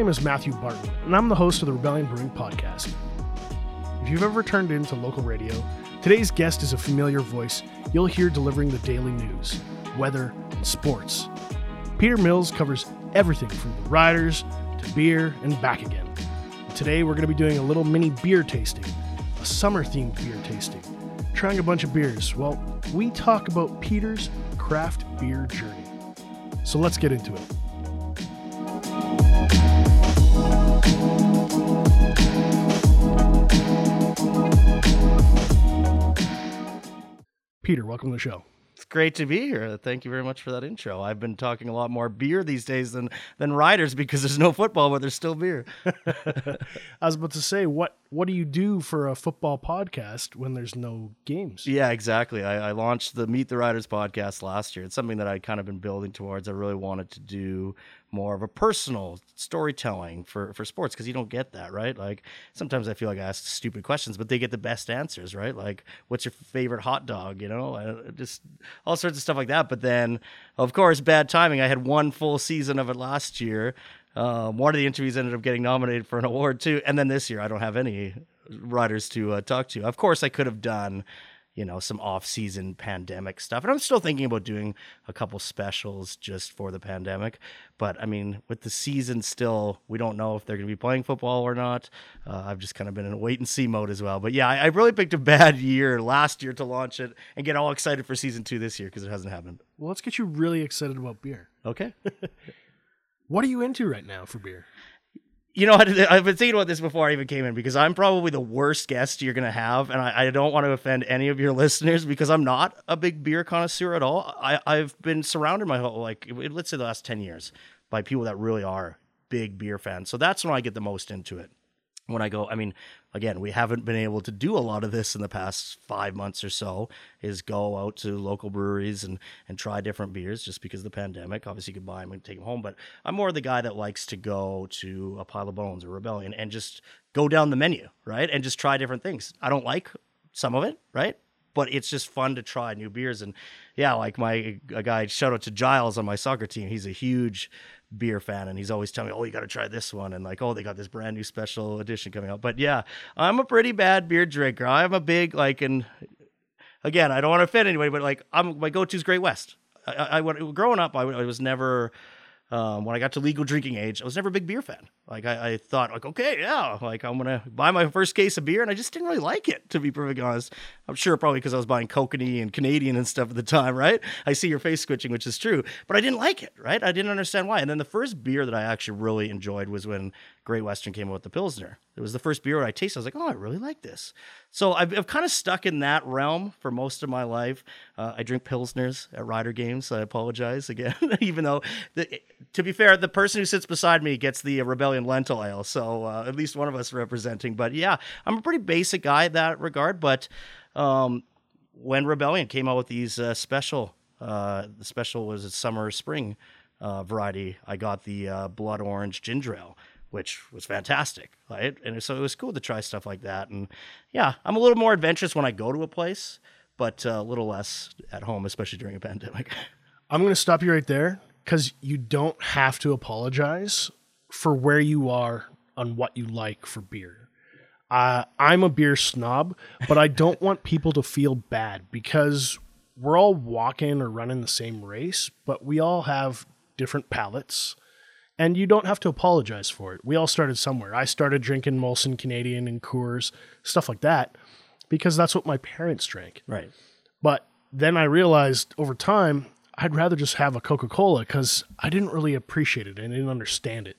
name is Matthew Barton, and I'm the host of the Rebellion Brewing Podcast. If you've ever turned into local radio, today's guest is a familiar voice you'll hear delivering the daily news, weather, and sports. Peter Mills covers everything from the riders to beer and back again. And today we're going to be doing a little mini beer tasting, a summer themed beer tasting, trying a bunch of beers. Well, we talk about Peter's craft beer journey. So let's get into it. Peter, welcome to the show. It's great to be here. Thank you very much for that intro. I've been talking a lot more beer these days than than riders because there's no football, but there's still beer. I was about to say, what what do you do for a football podcast when there's no games? Yeah, exactly. I, I launched the Meet the Riders podcast last year. It's something that I'd kind of been building towards. I really wanted to do more of a personal storytelling for, for sports because you don't get that, right? Like sometimes I feel like I ask stupid questions, but they get the best answers, right? Like, what's your favorite hot dog? You know, uh, just all sorts of stuff like that. But then, of course, bad timing. I had one full season of it last year. Um, one of the interviews ended up getting nominated for an award too, and then this year I don't have any riders to uh, talk to. Of course, I could have done you know some off-season pandemic stuff. And i'm still thinking about doing a couple specials just for the pandemic. But i mean with the season still we don't know if they're going to be playing football or not. Uh, i've just kind of been in a wait and see mode as well. But yeah I, I really picked a bad year last year to launch it and get all excited for season two this year because it hasn't happened. Well, let's get you really excited about beer. okay. What are you into right now for beer? You know, I've been thinking about this before I even came in because I'm probably the worst guest you're going to have. And I, I, don't want to offend any of your listeners because I'm not a big beer connoisseur at all. I, I've been surrounded my whole, like, let's say the last 10 years by people that really are big beer fans. So that's when I get the most into it when I go, I mean, again, we haven't been able to do a lot of this in the past five months or so. Is go out to local breweries and and try different beers just because of the pandemic. Obviously, you could buy them and take them home, but I'm more the guy that likes to go to a pile of bones or Rebellion and just go down the menu, right, and just try different things. I don't like some of it, right, but it's just fun to try new beers. And yeah, like my a guy, shout out to Giles on my soccer team. He's a huge beer fan and he's always telling me, oh, you got to try this one. And like, oh, they got this brand new special edition coming out. But yeah, I'm a pretty bad beer drinker. I'm a big, like, and again, I don't want to offend anybody, but like, I'm my go to is Great West. I, I, I growing up, I, I was never, um, when I got to legal drinking age, I was never a big beer fan. Like I, I, thought, like okay, yeah, like I'm gonna buy my first case of beer, and I just didn't really like it, to be perfectly honest. I'm sure probably because I was buying Kokanee and Canadian and stuff at the time, right? I see your face switching, which is true, but I didn't like it, right? I didn't understand why. And then the first beer that I actually really enjoyed was when Great Western came out with the Pilsner. It was the first beer I tasted. I was like, oh, I really like this. So I've, I've kind of stuck in that realm for most of my life. Uh, I drink Pilsners at Rider games. So I apologize again, even though, the, to be fair, the person who sits beside me gets the Rebellion Lentil Ale. So uh, at least one of us representing. But yeah, I'm a pretty basic guy in that regard. But um, when Rebellion came out with these uh, special, uh, the special was a summer spring uh, variety, I got the uh, blood orange ginger ale which was fantastic, right? And so it was cool to try stuff like that. And yeah, I'm a little more adventurous when I go to a place, but uh, a little less at home, especially during a pandemic. I'm going to stop you right there because you don't have to apologize for where you are on what you like for beer. Uh, I'm a beer snob, but I don't want people to feel bad because we're all walking or running the same race, but we all have different palates and you don't have to apologize for it. We all started somewhere. I started drinking Molson Canadian and Coors, stuff like that, because that's what my parents drank. Right. But then I realized over time, I'd rather just have a Coca Cola because I didn't really appreciate it and didn't understand it.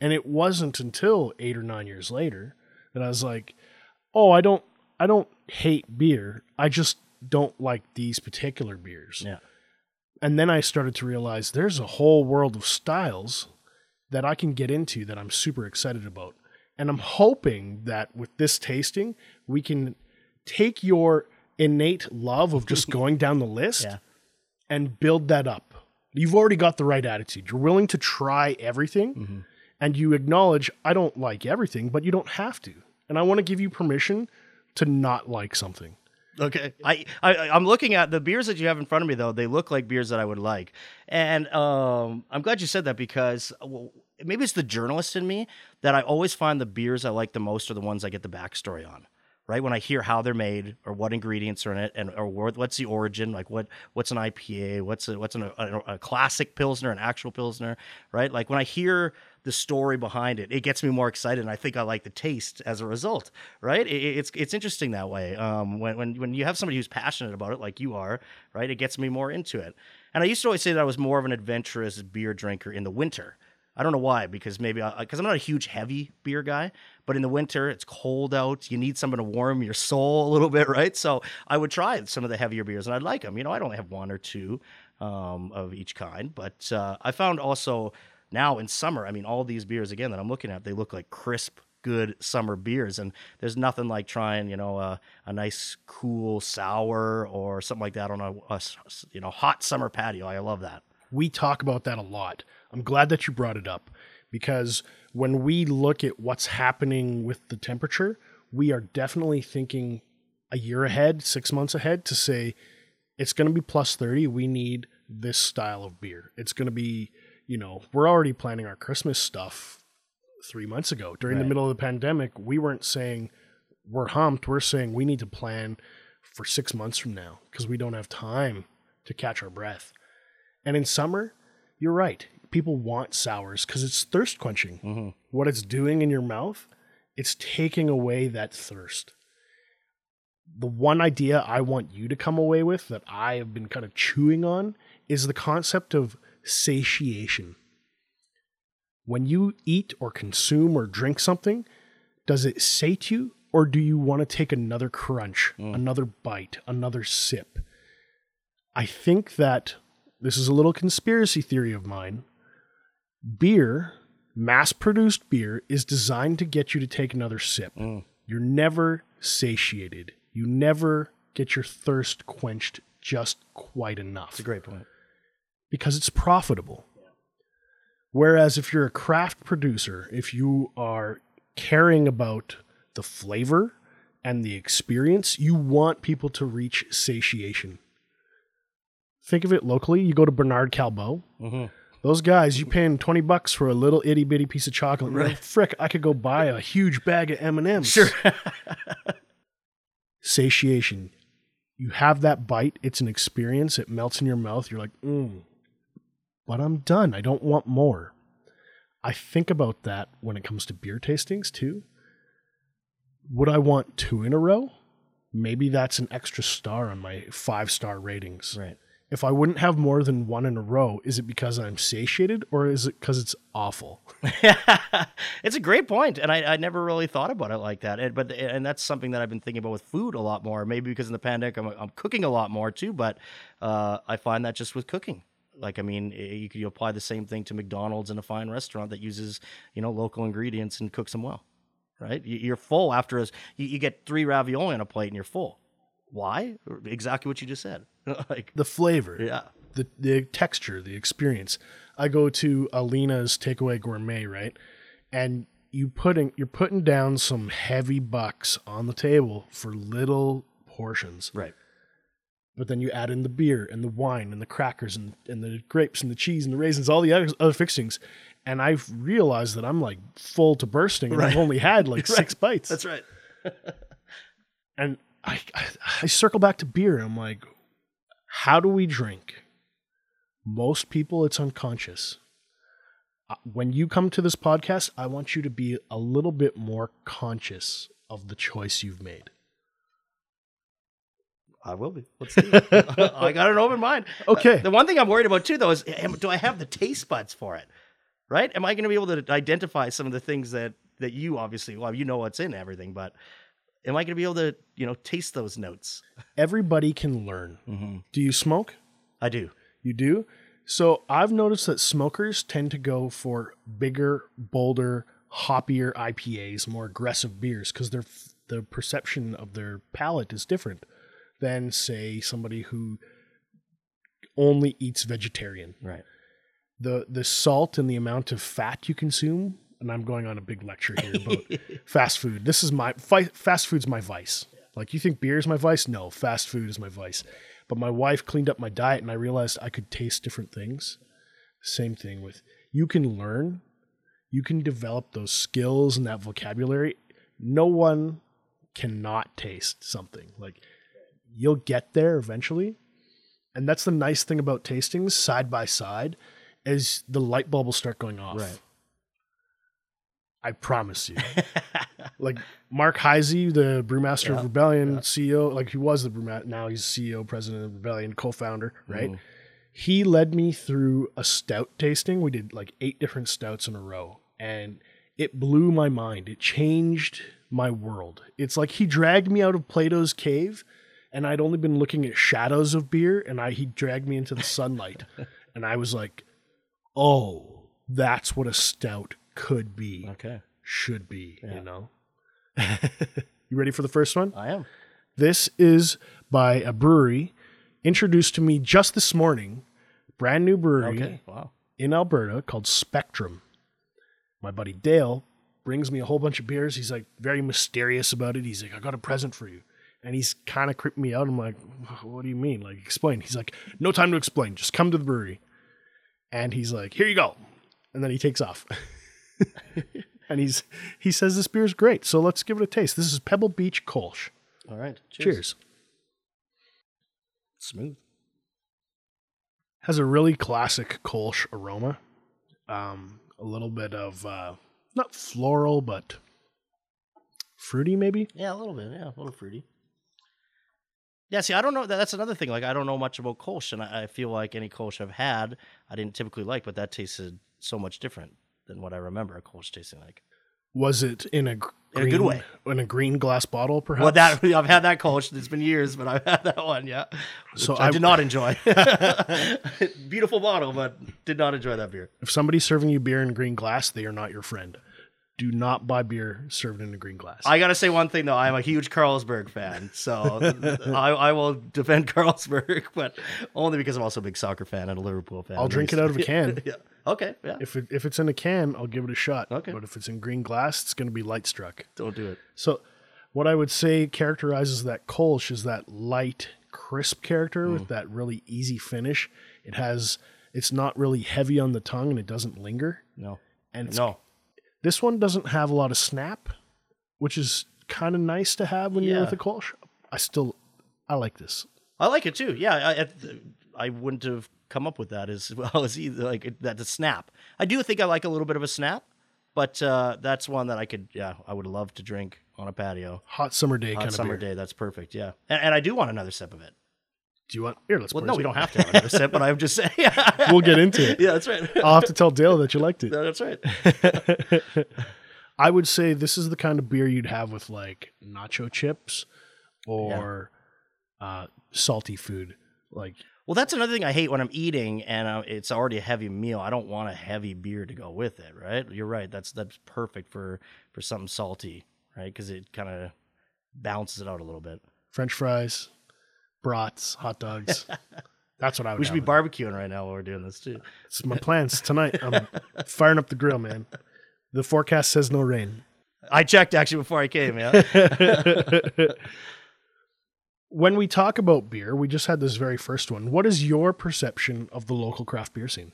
And it wasn't until eight or nine years later that I was like, oh, I don't, I don't hate beer. I just don't like these particular beers. Yeah. And then I started to realize there's a whole world of styles that I can get into that I'm super excited about. And I'm hoping that with this tasting, we can take your innate love of just going down the list Yeah. and build that up. You've already got the right attitude. You're willing to try everything Mm-hmm. and you acknowledge, I don't like everything, but you don't have to. And I want to give you permission to not like something. Okay. I, I I'm looking at the beers that you have in front of me though. They look like beers that I would like, and um, I'm glad you said that because well, maybe it's the journalist in me that I always find the beers I like the most are the ones I get the backstory on. Right when I hear how they're made or what ingredients are in it and or what's the origin, like what what's an IPA, what's a, what's an, a, a classic pilsner, an actual pilsner, right? Like when I hear the story behind it, it gets me more excited, and I think I like the taste as a result, right? It, it's it's interesting that way. Um, when when when you have somebody who's passionate about it, like you are, right? It gets me more into it. And I used to always say that I was more of an adventurous beer drinker in the winter I don't know why, because maybe because I'm not a huge heavy beer guy, but in the winter it's cold out. You need something to warm your soul a little bit, right? So I would try some of the heavier beers, and I'd like them. You know, I'd only have one or two um, of each kind, but uh, I found also now in summer, I mean, all these beers again that I'm looking at, they look like crisp, good summer beers, and there's nothing like trying, you know, a, a nice cool sour or something like that on a, a you know hot summer patio. I love that. We talk about that a lot I'm glad that you brought it up because when we look at what's happening with the temperature, we are definitely thinking a year ahead, six months ahead to say it's going to be plus 30. We need this style of beer. It's going to be, you know, we're already planning our Christmas stuff three months ago. During right. the middle of the pandemic, we weren't saying we're humped. We're saying we need to plan for six months from now because we don't have time to catch our breath. And in summer, you're right people want sours because it's thirst quenching. Mm-hmm. What it's doing in your mouth, it's taking away that thirst. The one idea I want you to come away with that I have been kind of chewing on is the concept of satiation. When you eat or consume or drink something, does it sate you or do you want to take another crunch, mm. another bite, another sip? I think that this is a little conspiracy theory of mine, beer, mass produced beer, is designed to get you to take another sip. Mm. You're never satiated. You never get your thirst quenched just quite enough. That's a great point. Because it's profitable. Whereas if you're a craft producer, if you are caring about the flavor and the experience, you want people to reach satiation. Think of it locally. You go to Bernard Callebaut. Mm-hmm those guys, you paying twenty bucks for a little itty bitty piece of chocolate. Right. Like, Frick, I could go buy a huge bag of M and M's. Sure. Satiation. You have that bite. It's an experience. It melts in your mouth. You're like, mm, but I'm done. I don't want more. I think about that when it comes to beer tastings too. Would I want two in a row? Maybe that's an extra star on my five star ratings. Right if I wouldn't have more than one in a row, is it because I'm satiated or is it because it's awful? it's a great point, and I, I, never really thought about it like that. And, but and that's something that I've been thinking about with food a lot more. Maybe because in the pandemic I'm, I'm cooking a lot more too, but uh, I find that just with cooking. Like I mean, eh, you could apply the same thing to McDonald's in a fine restaurant that uses you know local ingredients and cooks them well. Right, you're full after a, you get three ravioli on a plate and you're full. Why? Exactly what you just said. like the flavor, yeah, the the texture, the experience. I go to Alina's Takeaway Gourmet, right, and you putting you're putting down some heavy bucks on the table for little portions, right. But then you add in the beer and the wine and the crackers and, and the grapes and the cheese and the raisins, all the other, other fixings. And I've realized that I'm like full to bursting and right. I've only had like right. six bites. That's right. and I, I, I circle back to beer and I'm like, how do we drink? Most people, it's unconscious. Uh, when you come to this podcast, I want you to be a little bit more conscious of the choice you've made. I will be. Let's see. I got an open mind. Okay. Uh, the one thing I'm worried about too, though, is am, do I have the taste buds for it? Right? Am I going to be able to identify some of the things that that you obviously well, you know what's in everything, but am I going to be able to, you know, taste those notes? Everybody can learn. Mm-hmm. Do you smoke? I do. You do? So I've noticed that smokers tend to go for bigger, bolder, hoppier IPAs, more aggressive beers, because their the perception of their palate is different than, say, somebody who only eats vegetarian. Right. The the salt and the amount of fat you consume and I'm going on a big lecture here about fast food. This is my fi- fast food's my vice. Like you think beer is my vice? No, fast food is my vice. But my wife cleaned up my diet and I realized I could taste different things. Same thing with you can learn. you can develop those skills and that vocabulary. No one cannot taste something. Like you'll get there eventually. And that's the nice thing about tastings side by side is the light bulb will start going off. Right. I promise you. like Mark Heisey, the Brewmaster Yeah, of Rebellion CEO, like he was the Brewmaster, now he's CEO, president of Rebellion, co-founder, right? Mhm. He led me through a stout tasting. We did like eight different stouts in a row, and it blew my mind. It changed my world. It's like he dragged me out of Plato's cave, and I'd only been looking at shadows of beer, and I he dragged me into the sunlight, and I was like, "Oh, that's what a stout could be." Okay. should be, Yeah. you know. you ready for the first one? I am. This is by a brewery introduced to me just this morning, brand new brewery Okay. Wow. in Alberta called Spectrum. My buddy Dale brings me a whole bunch of beers. He's like very mysterious about it. He's like, I got a present for you. And he's kind of creeping me out. I'm like, what do you mean? Like, explain. He's like, no time to explain. Just come to the brewery. And he's like, here you go. And then he takes off. and he's he says this beer is great. So let's give it a taste. This is Pebble Beach Kolsch. All right. Cheers. Smooth. Has a really classic Kolsch aroma. Um, a little bit of uh, not floral, but fruity, maybe. Yeah, a little bit. Yeah, a little fruity. Yeah, see, I don't know. That's another thing. Like, I don't know much about Kolsch, and I, I feel like any Kolsch I've had, I didn't typically like, but that tasted so much different than what I remember a Kolsch tasting like. Was it in a gr- In a good way. In a green glass bottle, perhaps. Well, that I've had that Kolsch. It's been years, but I've had that one. Yeah, So I, I- did not enjoy. Beautiful bottle, but did not enjoy that beer. if somebody's serving you beer in green glass, they are not your friend. Do not buy beer served in a green glass. I gotta say one thing though. I'm a huge Carlsberg fan, so I, I will defend Carlsberg, but only because I'm also a big soccer fan and a Liverpool fan. I'll drink it out of a can. yeah. Okay. Yeah. if it, if it's in a can, I'll give it a shot. Okay. But if it's in green glass, it's going to be light struck. Don't do it. So, what I would say characterizes that Kolsch is that light, crisp character Mm. with that really easy finish. It has, it's not really heavy on the tongue and it doesn't linger. No. And it's, No. This one doesn't have a lot of snap, which is kind of nice to have when you're with a Kolsch. I still, I like this. I like it too. Yeah. I, I, I wouldn't have come up with that as well as either like that the snap. I do think I like a little bit of a snap, but uh, that's one that I could. Yeah, I would love to drink on a patio. Hot summer day Hot kind of summer day. That's perfect. Yeah. And, and I do want another sip of it. Do you want? Here, let's. Well, no, we don't have to have another sip, but I'm just saying. We'll get into it. Yeah, that's right. I'll have to tell Dale that you liked it. that's right. I would say this is the kind of beer you'd have with like nacho chips or uh, salty food. Like Well, that's another thing I hate when I'm eating and uh, it's already a heavy meal. I don't want a heavy beer to go with it, right? You're right. That's that's perfect for for something salty, right? Because it kind of balances it out a little bit. French fries, brats, hot dogs. That's what I would. We should be have with it. barbecuing right now while we're doing this too. It's my plans tonight. I'm firing up the grill, man. The forecast says no rain. I checked actually before I came. Yeah. when we talk about beer, we just had this very first one. What is your perception of the local craft beer scene?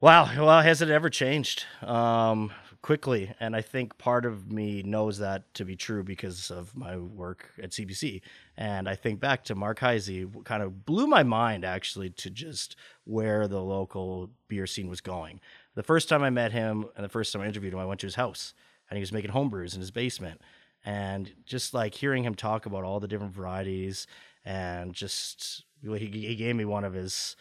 Wow. Well, has it ever changed? Um, quickly. And I think part of me knows that to be true because of my work at CBC. And I think back to Mark Heisey, kind of blew my mind actually to just where the local beer scene was going. The first time I met him and the first time I interviewed him, I went to his house and he was making homebrews in his basement. And just like hearing him talk about all the different varieties and just he, he gave me one of his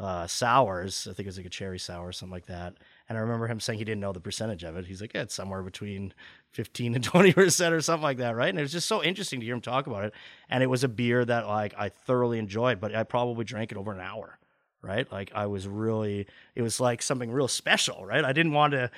uh, sours. I think it was like a cherry sour or something like that. And I remember him saying he didn't know the percentage of it. He's like, yeah, it's somewhere between 15 and 20% or something like that, right? And it was just so interesting to hear him talk about it. And it was a beer that like I thoroughly enjoyed, but I probably drank it over an hour, right? Like I was really, it was like something real special, right? I didn't want to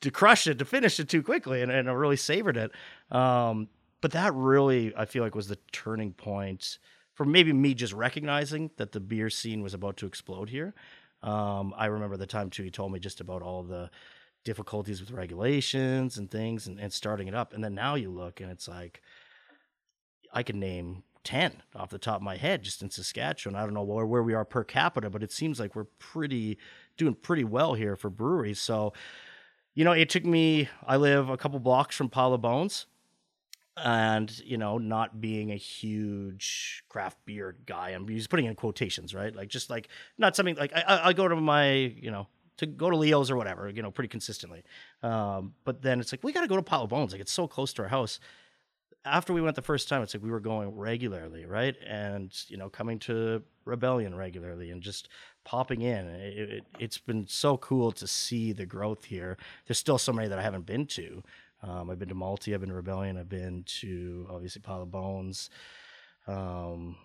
to crush it, to finish it too quickly, and, and I really savored it. Um, but that really, I feel like, was the turning point for maybe me just recognizing that the beer scene was about to explode here. Um, I remember the time too. He told me just about all the difficulties with regulations and things, and, and starting it up. And then now you look, and it's like I can name ten off the top of my head just in Saskatchewan. I don't know where, where we are per capita, but it seems like we're pretty doing pretty well here for breweries. So you know, it took me. I live a couple blocks from of Bones, and you know, not being a huge craft beer guy, I'm just putting in quotations, right? Like just like not something like I, I go to my, you know, to go to Leo's or whatever, you know, pretty consistently. Um, but then it's like we got to go to Pile of Bones, like it's so close to our house. After we went the first time, it's like we were going regularly, right? And you know, coming to Rebellion regularly and just popping in. It, it, it's been so cool to see the growth here. There's still so many that I haven't been to. Um, I've been to Malty, I've been to Rebellion, I've been to obviously Pile of Bones. Um,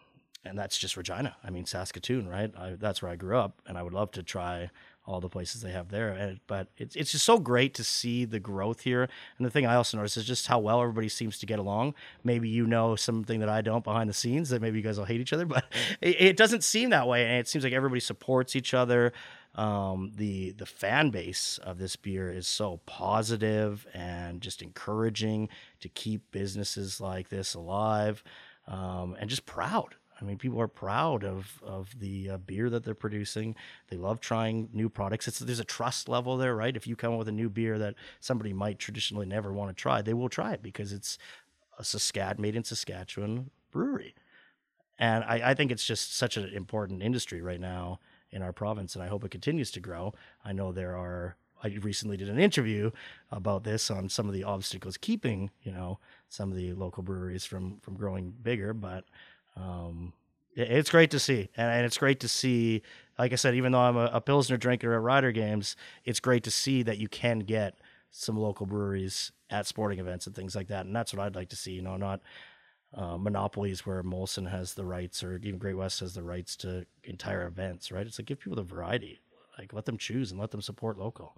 and that's just Regina. I mean, Saskatoon, right? I, that's where I grew up, and I would love to try all the places they have there. And, but it's it's just so great to see the growth here. And the thing I also notice is just how well everybody seems to get along. Maybe you know something that I don't behind the scenes that maybe you guys will hate each other, but it, it doesn't seem that way. And it seems like everybody supports each other. Um, the the fan base of this beer is so positive and just encouraging to keep businesses like this alive um, and just proud. I mean, people are proud of of the uh, beer that they're producing. They love trying new products. It's there's a trust level there, right? If you come up with a new beer that somebody might traditionally never want to try, they will try it because it's a Saskatchewan made in Saskatchewan brewery. And I, I think it's just such an important industry right now in our province, and I hope it continues to grow. I know there are. I recently did an interview about this on some of the obstacles keeping, you know, some of the local breweries from from growing bigger, but um, it- it's great to see, and, and it's great to see. Like I said, even though I'm a, a pilsner drinker at Rider Games, it's great to see that you can get some local breweries at sporting events and things like that, and that's what I'd like to see. You know, not uh, monopolies where Molson has the rights or even Great West has the rights to entire events. Right? It's like give people the variety, like let them choose and let them support local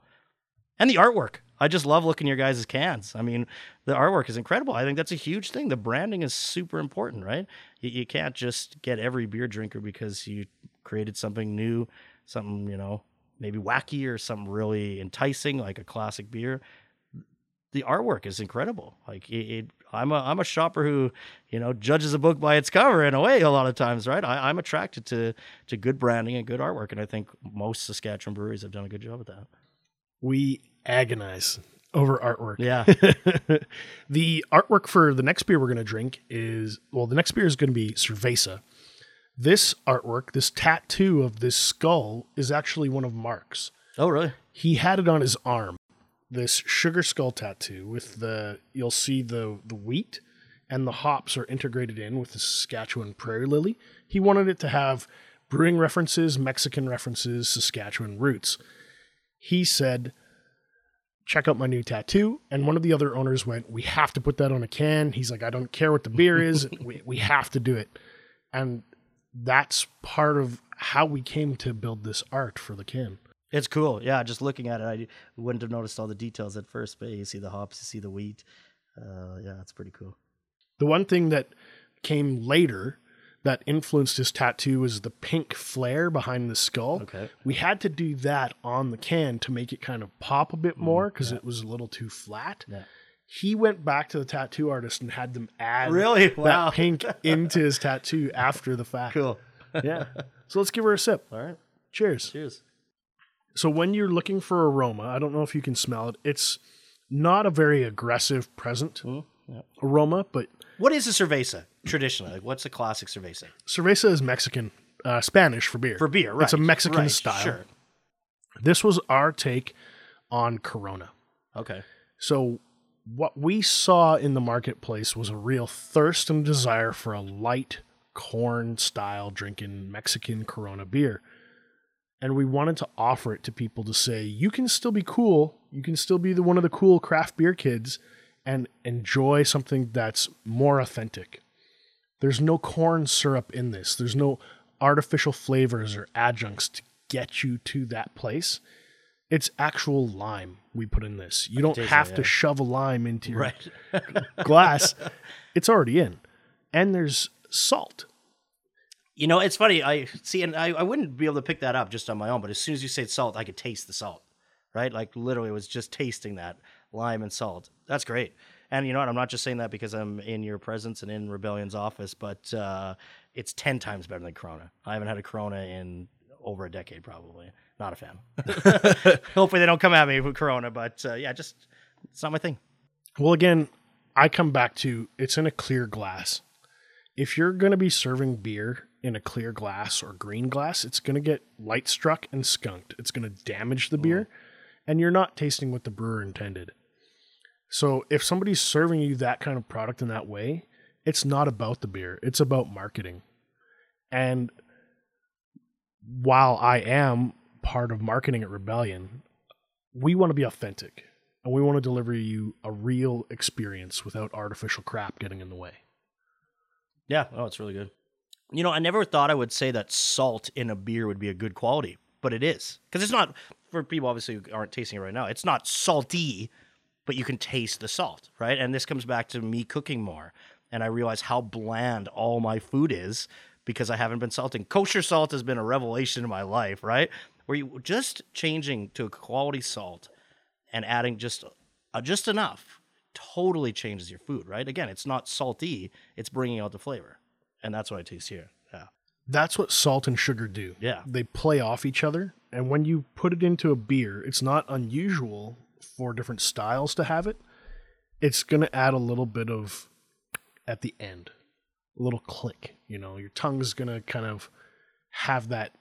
and the artwork. I just love looking at your guys' cans. I mean, the artwork is incredible. I think that's a huge thing. The branding is super important, right? You, you can't just get every beer drinker because you created something new, something, you know, maybe wacky or something really enticing, like a classic beer. The artwork is incredible. Like it, it I'm a I'm a shopper who, you know, judges a book by its cover in a way a lot of times, right? I, I'm attracted to to good branding and good artwork, and I think most Saskatchewan breweries have done a good job at that. We agonize over artwork. Yeah. the artwork for the next beer we're going to drink is well, the next beer is going to be Cerveza. This artwork, this tattoo of this skull, is actually one of Mark's. oh, really? He had it on his arm. This sugar skull tattoo with the you'll see the the wheat and the hops are integrated in with the Saskatchewan prairie lily. He wanted it to have brewing references, Mexican references, Saskatchewan roots. He said, check out my new tattoo. And one of the other owners went, We have to put that on a can. He's like, I don't care what the beer is. we, we have to do it. And that's part of how we came to build this art for the can. It's cool. Yeah, just looking at it, I wouldn't have noticed all the details at first, but you see the hops, you see the wheat. Uh, yeah, it's pretty cool. The one thing that came later that influenced his tattoo was the pink flare behind the skull. Okay. We had to do that on the can to make it kind of pop a bit more because it was a little too flat. Yeah. He went back to the tattoo artist and had them add Really? wow. that pink into his tattoo after the fact. Cool. Yeah. So let's give her a sip. All right. Cheers. Cheers. So when you're looking for aroma, I don't know if you can smell it. It's not a very aggressive present yeah. aroma, but What is a cerveza traditionally? Like, what's a classic cerveza cerveza is Mexican, uh, Spanish for beer. for beer? Right. It's a Mexican right, style. Sure. This was our take on Corona. Okay. So what we saw in the marketplace was a real thirst and desire for a light corn style drinking Mexican Corona beer. And we wanted to offer it to people to say, you can still be cool. You can still be the one of the cool craft beer kids and enjoy something that's more authentic. There's no corn syrup in this. There's no artificial flavors or adjuncts to get you to that place. It's actual lime we put in this. You don't have that, to shove a lime into your Right. glass. It's already in. And there's salt. You know, it's funny. I see, and I, I wouldn't be able to pick that up just on my own. But as soon as you said salt, I could taste the salt. Right? Like literally, it was just tasting that lime and salt. That's great. And you know what? I'm not just saying that because I'm in your presence and in Rebellion's office, but uh, it's ten times better than Corona. I haven't had a Corona in over a decade, probably. Not a fan. Hopefully they don't come at me with Corona, but uh, yeah, just it's not my thing. Well, again, I come back to it's in a clear glass. If you're going to be serving beer in a clear glass or green glass, it's going to get light struck and skunked. It's going to damage the beer, and you're not tasting what the brewer intended. So if somebody's serving you that kind of product in that way, it's not about the beer, it's about marketing. And while I am part of marketing at Rebellion, we want to be authentic and we want to deliver you a real experience without artificial crap getting in the way. Yeah, oh, it's really good. You know, I never thought I would say that salt in a beer would be a good quality, but it is because it's not for people obviously who aren't tasting it right now. It's not salty, but you can taste the salt, right? And this comes back to me cooking more, and I realize how bland all my food is because I haven't been salting. Kosher salt has been a revelation in my life, right? Where you just changing to a quality salt and adding just uh, just enough totally changes your food, right? Again, it's not salty; it's bringing out the flavor, and that's what I taste here. Yeah, That's what salt and sugar do. Yeah. They play off each other. And when you put it into a beer, it's not unusual for different styles to have it. It's going to add a little bit of, at the end, a little click. You know, your tongue's going to kind of have that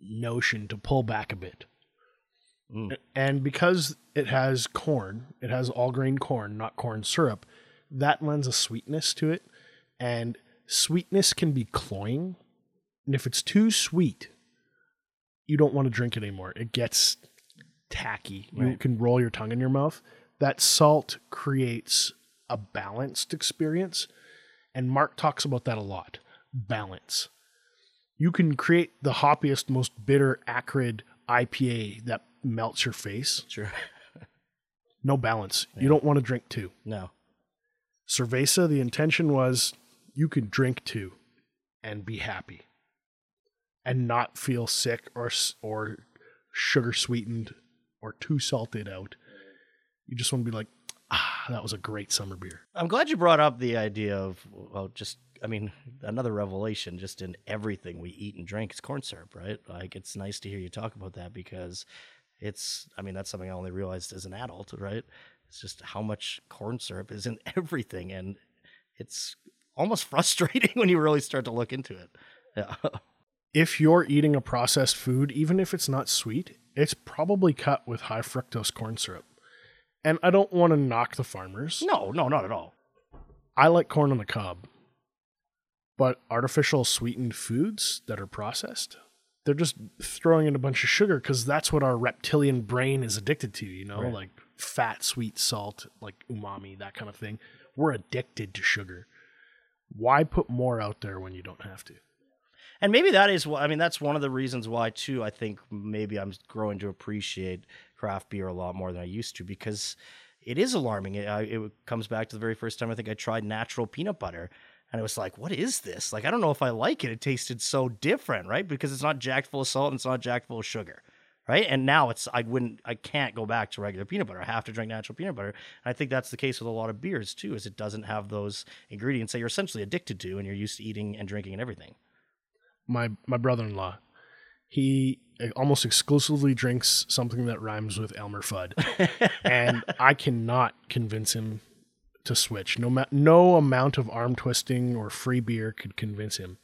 notion to pull back a bit. Mm. And because it has corn, it has all grain corn, not corn syrup, that lends a sweetness to it. And sweetness can be cloying. And if it's too sweet, you don't want to drink it anymore. It gets tacky. You can roll your tongue in your mouth. That salt creates a balanced experience. And Mark talks about that a lot balance. You can create the hoppiest, most bitter, acrid IPA that melts your face. sure. No balance. You don't want to drink two. no, Cerveza, the intention was you could drink two and be happy and not feel sick or or sugar sweetened or too salted out. You just want to be like, ah, that was a great summer beer. I'm glad you brought up the idea of well, just I mean, another revelation just in everything we eat and drink is corn syrup, right? Like it's nice to hear you talk about that because it's I mean, that's something I only realized as an adult, right? It's just how much corn syrup is in everything and it's almost frustrating when you really start to look into it. Yeah. If you're eating a processed food, even if it's not sweet, it's probably cut with high fructose corn syrup. And I don't want to knock the farmers. no, no, not at all. I like corn on the cob. But artificial sweetened foods that are processed, they're just throwing in a bunch of sugar because that's what our reptilian brain is addicted to, you know, Right. like fat, sweet, salt, like umami, that kind of thing. We're addicted to sugar. Why put more out there when you don't have to? And maybe that is what I mean. That's one of the reasons why, too. I think maybe I'm growing to appreciate craft beer a lot more than I used to because it is alarming. It, I, it comes back to the very first time I think I tried natural peanut butter, and it was like, "What is this? Like, I don't know if I like it. It tasted so different, right? Because it's not jacked full of salt and it's not jacked full of sugar." Right. And now it's, I wouldn't, I can't go back to regular peanut butter. I have to drink natural peanut butter. And I think that's the case with a lot of beers too, is it doesn't have those ingredients that you're essentially addicted to and you're used to eating and drinking and everything. My my brother-in-law, he uh, almost exclusively drinks something that rhymes with Elmer Fudd, and I cannot convince him to switch. No ma- no amount of arm twisting or free beer could convince him.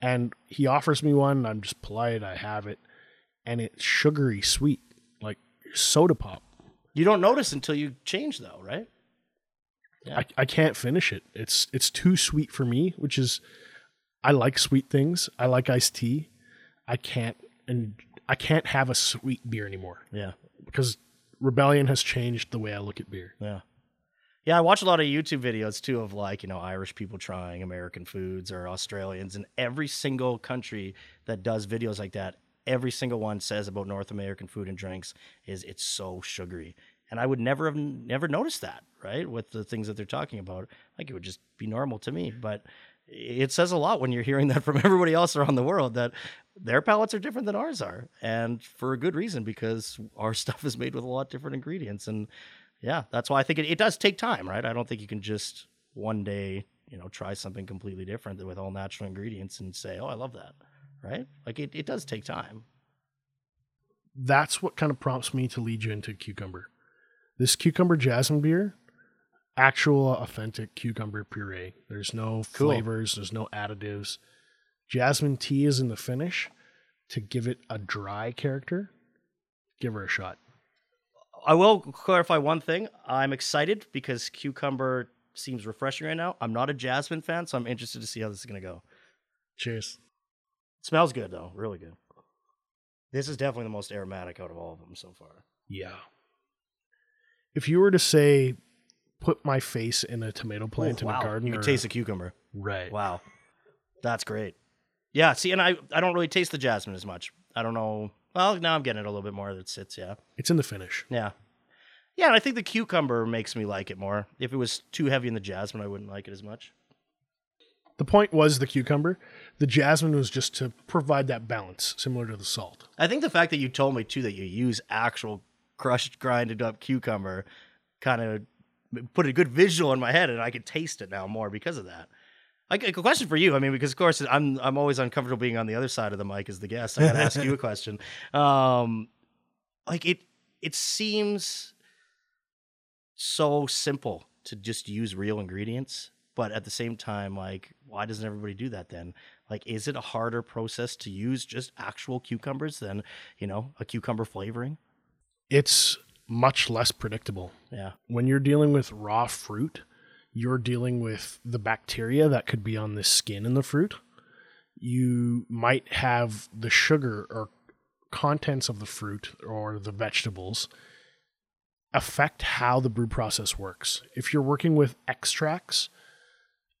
And he offers me one. I'm just polite. I have it, and it's sugary sweet, like soda pop. You don't notice until you change, though, right? Yeah. I, I can't finish it. It's it's too sweet for me, which is I like sweet things. I like iced tea. I can't and I can't have a sweet beer anymore Yeah, because rebellion has changed the way I look at beer. yeah, yeah. I watch a lot of YouTube videos too of like you know Irish people trying American foods or Australians, and every single country that does videos like that, every single one says about North American food and drinks is it's so sugary. And I would never have never noticed that, right? With the things that they're talking about, like it would just be normal to me. But it says a lot when you're hearing that from everybody else around the world that their palates are different than ours are, and for a good reason because our stuff is made with a lot different ingredients. And yeah, that's why I think it, it does take time, right? I don't think you can just one day, you know, try something completely different with all natural ingredients and say, "Oh, I love that." Right? Like it, it does take time. That's what kind of prompts me to lead you into cucumber. This cucumber jasmine beer, actual authentic cucumber puree. There's no Cool. flavors, there's no additives. Jasmine tea is in the finish to give it a dry character. Give her a shot. I will clarify one thing. I'm excited because cucumber seems refreshing right now. I'm not a jasmine fan, so I'm interested to see how this is going to go. Cheers. Smells good though, really good. This is definitely the most aromatic out of all of them so far. Yeah. If you were to say, put my face in a tomato plant Oh, in wow. a garden, You or, taste the cucumber. right? Wow, that's great. Yeah, see, and I I don't really taste the jasmine as much. I don't know. Well, now I'm getting it a little bit more. That sits, yeah, It's in the finish. yeah, yeah. And I think the cucumber makes me like it more. If it was too heavy in the jasmine, I wouldn't like it as much. The point was the cucumber. The jasmine was just to provide that balance, similar to the salt. I think the fact that you told me too that you use actual crushed, grinded up cucumber, kind of put a good visual in my head, and I could taste it now more because of that. Like a question for you. I mean, because of course I'm I'm always uncomfortable being on the other side of the mic as the guest. I gotta ask you a question. Um, like it it seems so simple to just use real ingredients, but at the same time, like, why doesn't everybody do that then? Like, is it a harder process to use just actual cucumbers than, you know, a cucumber flavoring? It's much less predictable. Yeah. When you're dealing with raw fruit, you're dealing with the bacteria that could be on the skin in the fruit. You might have the sugar or contents of the fruit or the vegetables affect how the brew process works. If you're working with extracts,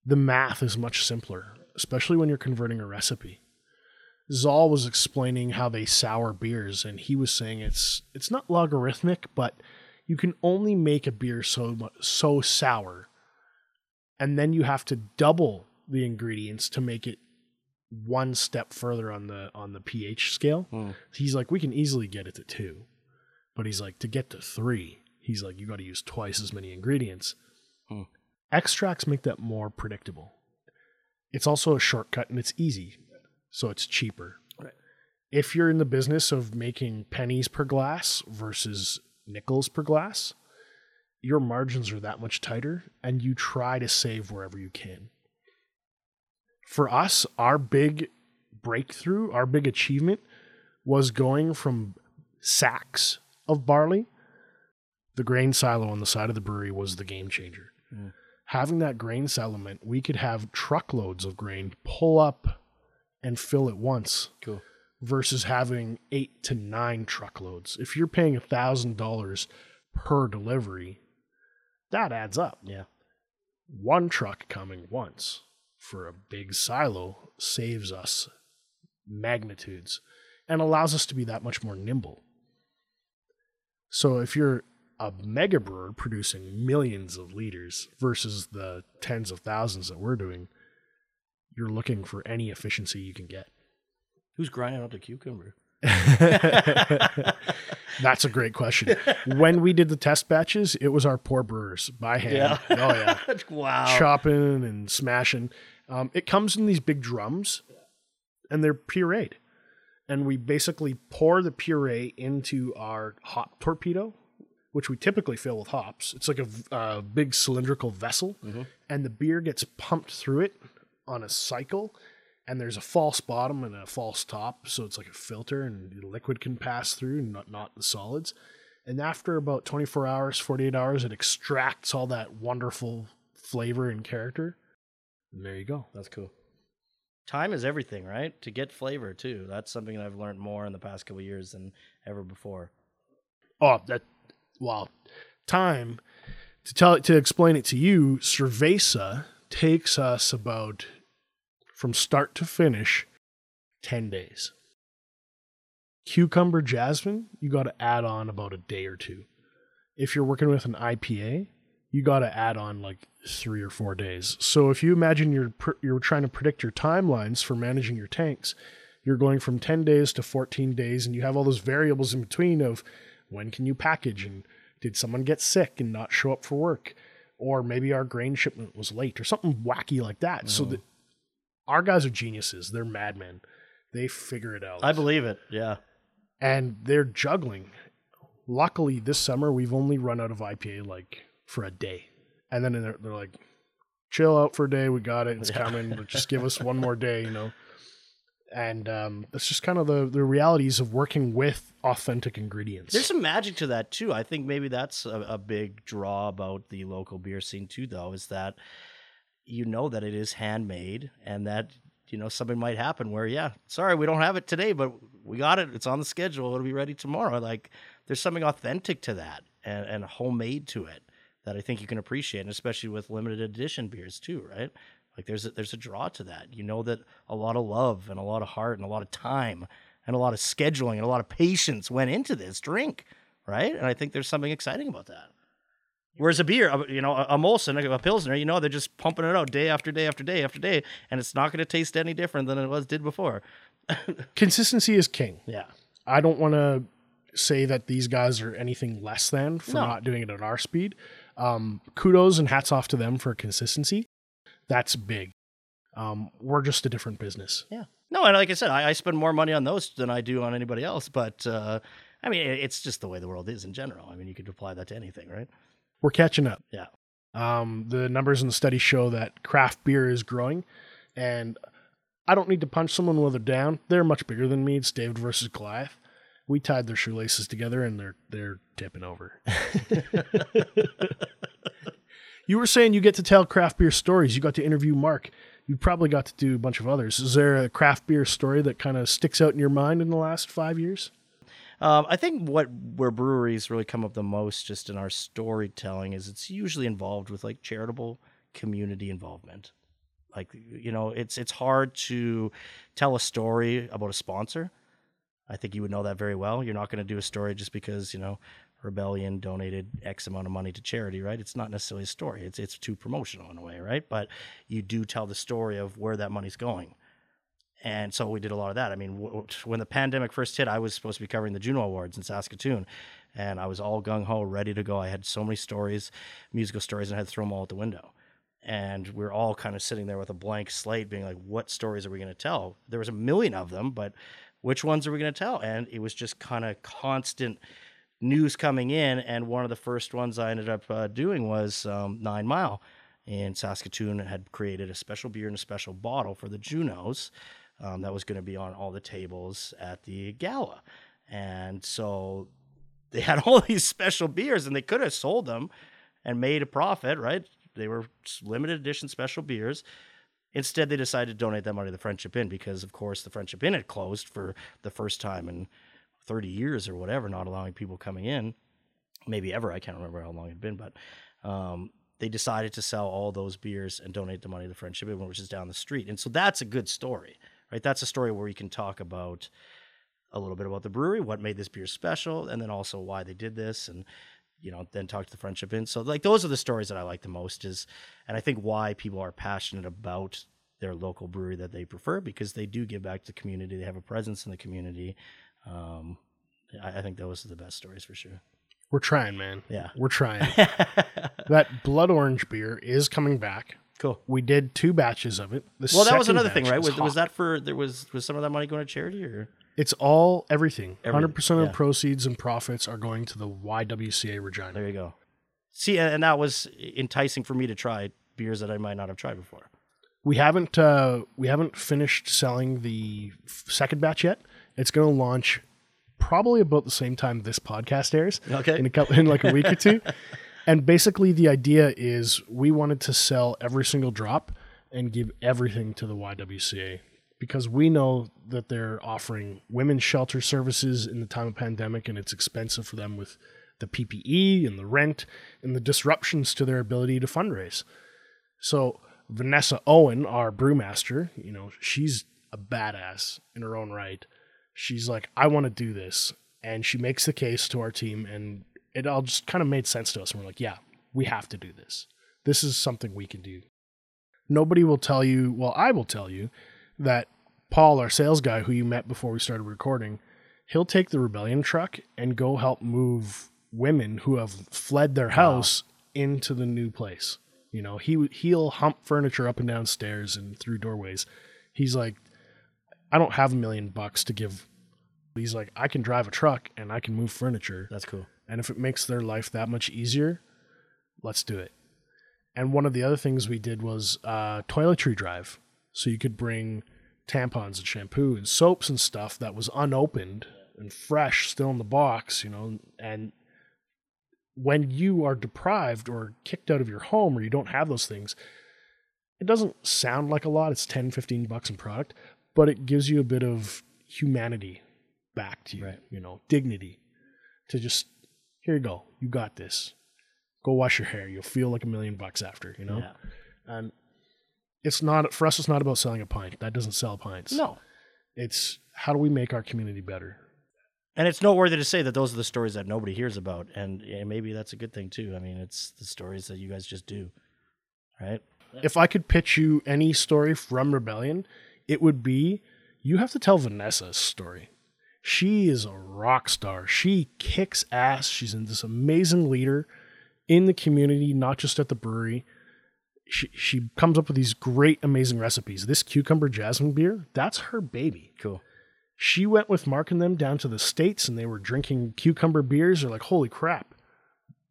the math is much simpler, especially when you're converting a recipe. Zal was explaining how they sour beers, and he was saying it's it's not logarithmic, but you can only make a beer so so sour, and then you have to double the ingredients to make it one step further on the on the pH scale. Hmm. He's like, we can easily get it to two, but he's like, to get to three, he's like, you got to use twice as many ingredients. Hmm. Extracts make that more predictable. It's also a shortcut and it's easy, so it's cheaper. Right. If you're in the business of making pennies per glass versus nickels per glass, your margins are that much tighter and you try to save wherever you can. For us, our big breakthrough, our big achievement was going from sacks of barley. The grain silo on the side of the brewery was the game changer. Mm. Having that grain settlement, we could have truckloads of grain pull up and fill at once Cool. versus having eight to nine truckloads. If you're paying a thousand dollars per delivery, that adds up. Yeah. One truck coming once for a big silo saves us magnitudes and allows us to be that much more nimble. So if you're a mega brewer producing millions of liters versus the tens of thousands that we're doing, you're looking for any efficiency you can get. Who's grinding up the cucumber? That's a great question. when we did the test batches, it was our poor brewers by hand. Yeah. Oh yeah, wow. chopping and smashing. Um, it comes in these big drums, and they're pureed. And we basically pour the puree into our hop torpedo, which we typically fill with hops. It's like a, uh, big cylindrical vessel, and the beer gets pumped through it on a cycle. And there's a false bottom and a false top, so it's like a filter, and the liquid can pass through, not not the solids. And after about 24 hours, 48 hours, it extracts all that wonderful flavor and character. And there you go. That's cool. Time is everything, right? To get flavor too. That's something that I've learned more in the past couple of years than ever before. Oh, that wow. Time to tell it to explain it to you, Cerveza takes us about from start to finish 10 days. Cucumber jasmine, you got to add on about a day or two. If you're working with an IPA, you got to add on like 3 or 4 days. So if you imagine you're you're trying to predict your timelines for managing your tanks, you're going from 10 days to 14 days and you have all those variables in between of when can you package and did someone get sick and not show up for work or maybe our grain shipment was late or something wacky like that so mm-hmm. that our guys are geniuses they're madmen They figure it out. I believe it. Yeah. and they're juggling. Luckily, this summer we've only run out of IPA like for a day, and then they're, they're like, "Chill out for a day. We got it. It's Yeah. coming. But just give us one more day," you know. And um, it's just kind of the the realities of working with authentic ingredients. There's some magic to that too. I think maybe that's a, a big draw about the local beer scene too, though, is that you know that it is handmade and that you know something might happen where yeah, sorry we don't have it today, but we got it. It's on the schedule. It'll be ready tomorrow. Like there's something authentic to that and, and homemade to it that I think you can appreciate, and especially with limited edition beers too, right? Like there's a, there's a draw to that. You know that a lot of love and a lot of heart and a lot of time and a lot of scheduling and a lot of patience went into this drink, right? And I think there's something exciting about that. Whereas a beer, you know, a, a Molson, a Pilsner, you know, they're just pumping it out day after day after day after day, and it's not going to taste any different than it was did before. Consistency is king. Yeah. I don't want to say that these guys are anything less than for No. not doing it at our speed. Um, kudos and hats off to them for consistency. That's big. Um, we're just a different business. Yeah. No, and like I said, I, I spend more money on those than I do on anybody else. But uh, I mean, it's just the way the world is in general. I mean, you could apply that to anything, right? We're catching up. Yeah. Um, the numbers in the study show that craft beer is growing, and I don't need to punch someone while they're down. They're much bigger than me. It's David versus Goliath. We tied their shoelaces together, and they're they're tipping over. you were saying you get to tell craft beer stories. You got to interview Mark. You probably got to do a bunch of others. Is there a craft beer story that kind of sticks out in your mind in the last five years? Um, I think what where breweries really come up the most, just in our storytelling, is it's usually involved with like charitable community involvement. Like you know, it's it's hard to tell a story about a sponsor. I think you would know that very well. You're not going to do a story just because you know Rebellion donated X amount of money to charity, right? It's not necessarily a story. It's it's too promotional in a way, right? But you do tell the story of where that money's going. And so we did a lot of that. I mean, w- when the pandemic first hit, I was supposed to be covering the Juno Awards in Saskatoon, and I was all gung ho, ready to go. I had so many stories, musical stories, and I had to throw them all out the window. And we are all kind of sitting there with a blank slate, being like, "What stories are we going to tell?" There was a million of them, but which ones are we going to tell? And it was just kind of constant news coming in. And one of the first ones I ended up uh, doing was um, Nine Mile in Saskatoon had created a special beer and a special bottle for the Junos um, that was going to be on all the tables at the gala. And so they had all these special beers and they could have sold them and made a profit, right? They were limited edition special beers. Instead, they decided to donate that money to the Friendship Inn because, of course, the Friendship Inn had closed for the first time in 30 years or whatever, not allowing people coming in. Maybe ever. I can't remember how long it'd been, but um, they decided to sell all those beers and donate the money to the Friendship Inn, which is down the street. And so that's a good story, right? That's a story where you can talk about a little bit about the brewery, what made this beer special, and then also why they did this, and you know, then talk to the Friendship Inn. So like those are the stories that I like the most is, and I think why people are passionate about their local brewery that they prefer because they do give back to the community. They have a presence in the community. Um, I, I think those are the best stories for sure. We're trying, man. Yeah. We're trying. that blood orange beer is coming back. Cool. We did two batches of it. The Well, that was another thing, right? Was, was that for there was was some of that money going to charity or It's all everything. Hundred percent of yeah. proceeds and profits are going to the YWCA Regina. there you go. See, and that was enticing for me to try beers that I might not have tried before. We haven't uh, we haven't finished selling the second batch yet. It's going to launch probably about the same time this podcast airs. Okay. in a couple in like a week or two. And basically, the idea is we wanted to sell every single drop and give everything to the YWCA because we know that they're offering women's shelter services in the time of pandemic, and it's expensive for them with the PPE and the rent and the disruptions to their ability to fundraise. So Vanessa Owen, our brewmaster, you know, she's a badass in her own right. She's like, I want to do this. And she makes the case to our team and it all just kind of made sense to us. And we're like, yeah, we have to do this. This is something we can do. Nobody will tell you, well, I will tell you that Paul, our sales guy who you met before we started recording, he'll take the rebellion truck and go help move women who have fled their house into the new place. You know, he he'll hump furniture up and down stairs and through doorways. He's like, I don't have a million bucks to give. He's like, I can drive a truck and I can move furniture. That's cool. And if it makes their life that much easier, let's do it. And one of the other things we did was uh, toiletry drive. So you could bring tampons and shampoo and soaps and stuff that was unopened and fresh, still in the box, you know. And when you are deprived or kicked out of your home or you don't have those things, it doesn't sound like a lot. It's 10, 15 bucks in product, but it gives you a bit of humanity back to you, Right. you know, dignity to just, here you go, you got this. Go wash your hair. You'll feel like a million bucks after, you know? Yeah. And it's not, for us, it's not about selling a pint. That doesn't sell pints. No. It's how do we make our community better? And it's noteworthy to say that those are the stories that nobody hears about, and yeah, maybe that's a good thing too. I mean, it's the stories that you guys just do, right? If I could pitch you any story from Rebellion, it would be you have to tell Vanessa's story. She is a rock star. She kicks ass. She's in this amazing leader in the community, not just at the brewery. She, she comes up with these great, amazing recipes. This cucumber jasmine beer, that's her baby. Cool. She went with Mark and them down to the States and they were drinking cucumber beers. They're like, holy crap.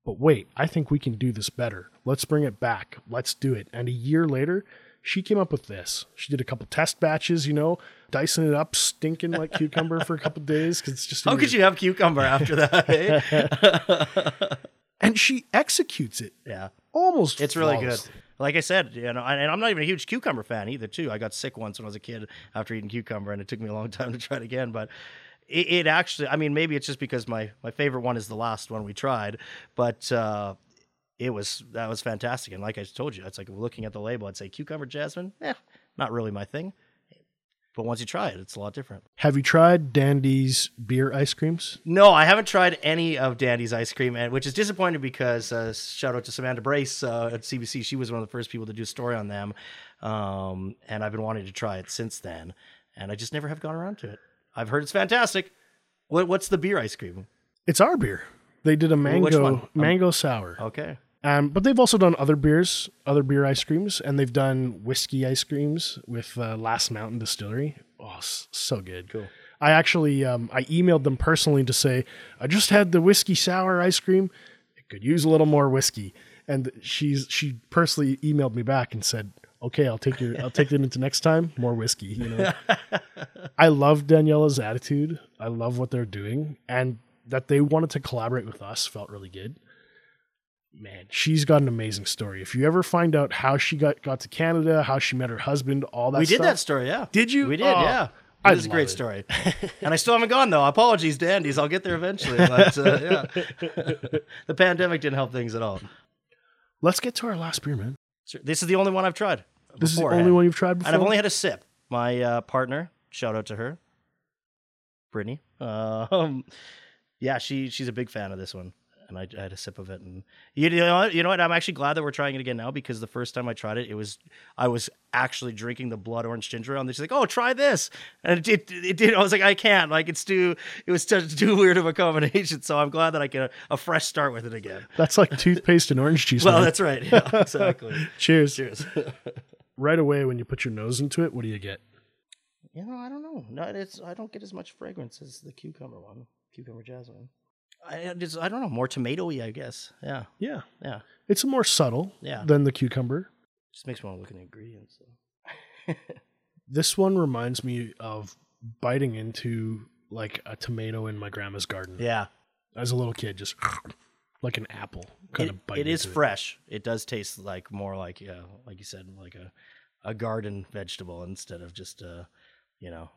But wait, I think we can do this better. Let's bring it back. Let's do it. And a year later, she came up with this. She did a couple test batches, you know, dicing it up, stinking like cucumber for a couple days because it's just. How could you have cucumber after that? eh? And she executes it yeah. almost. It's really good. Like I said, you know, and and I'm not even a huge cucumber fan either. Too, I got sick once when I was a kid after eating cucumber, and it took me a long time to try it again. But it, it actually, I mean, maybe it's just because my my favorite one is the last one we tried, but uh, it was that was fantastic. And like I told you, it's like looking at the label, I'd say cucumber jasmine, eh, not really my thing. But once you try it, it's a lot different. Have you tried Dandy's beer ice creams? No, I haven't tried any of Dandy's ice cream, and which is disappointing because uh, shout out to Samantha Brace uh, at CBC. She was one of the first people to do a story on them, um, and I've been wanting to try it since then, and I just never have gone around to it. I've heard it's fantastic. What, what's the beer ice cream? It's our beer. They did a mango? Um, mango sour. Okay, Um, but they've also done other beers, other beer ice creams, and they've done whiskey ice creams with uh, Last Mountain Distillery. Oh, so good. Cool. I actually um, I emailed them personally to say I just had the whiskey sour ice cream. It could use a little more whiskey, and she's she personally emailed me back and said, "Okay, I'll take your I'll take it into next time. More whiskey." You know, I love Daniela's attitude. I love what they're doing, and that they wanted to collaborate with us felt really good man, she's got an amazing story. If you ever find out how she got got to Canada, how she met her husband, all that we did that story. Yeah, Did you? We did. Oh, yeah. It is a great it. story, and I still haven't gone though. Apologies, Dandies. I'll get there eventually. But uh, yeah, the pandemic didn't help things at all. Let's get to our last beer, man. This is the only one I've tried. This is the only one you've tried before. And I've only had a sip. My uh, partner, shout out to her, Brittany. Uh, um, yeah, she she's a big fan of this one, and I, I had a sip of it. And you know, what- you know what? I'm actually glad that we're trying it again now because the first time I tried it, it was I was actually drinking the blood orange ginger ale. And she's like, "Oh, try this," and it, it, it did. I was like, "I can't." Like it's too. It was too, too weird of a combination. So I'm glad that I get a, a fresh start with it again. That's like toothpaste and orange juice. Well, that's right. Yeah, exactly. Cheers. Cheers. Right away, when you put your nose into it, what do you get? You know, I don't know. No, it's I don't get as much fragrance as the cucumber one, cucumber jasmine. I just I don't know, more tomatoey, I guess. Yeah, Yeah, yeah. it's more subtle Yeah. than the cucumber. Just makes me want to look at the ingredients. So. This one reminds me of biting into like a tomato in my grandma's garden Yeah, as a little kid, just like an apple. Kind it, of biting it is into fresh. It does taste like more like yeah, like you said, like a a garden vegetable instead of just a you know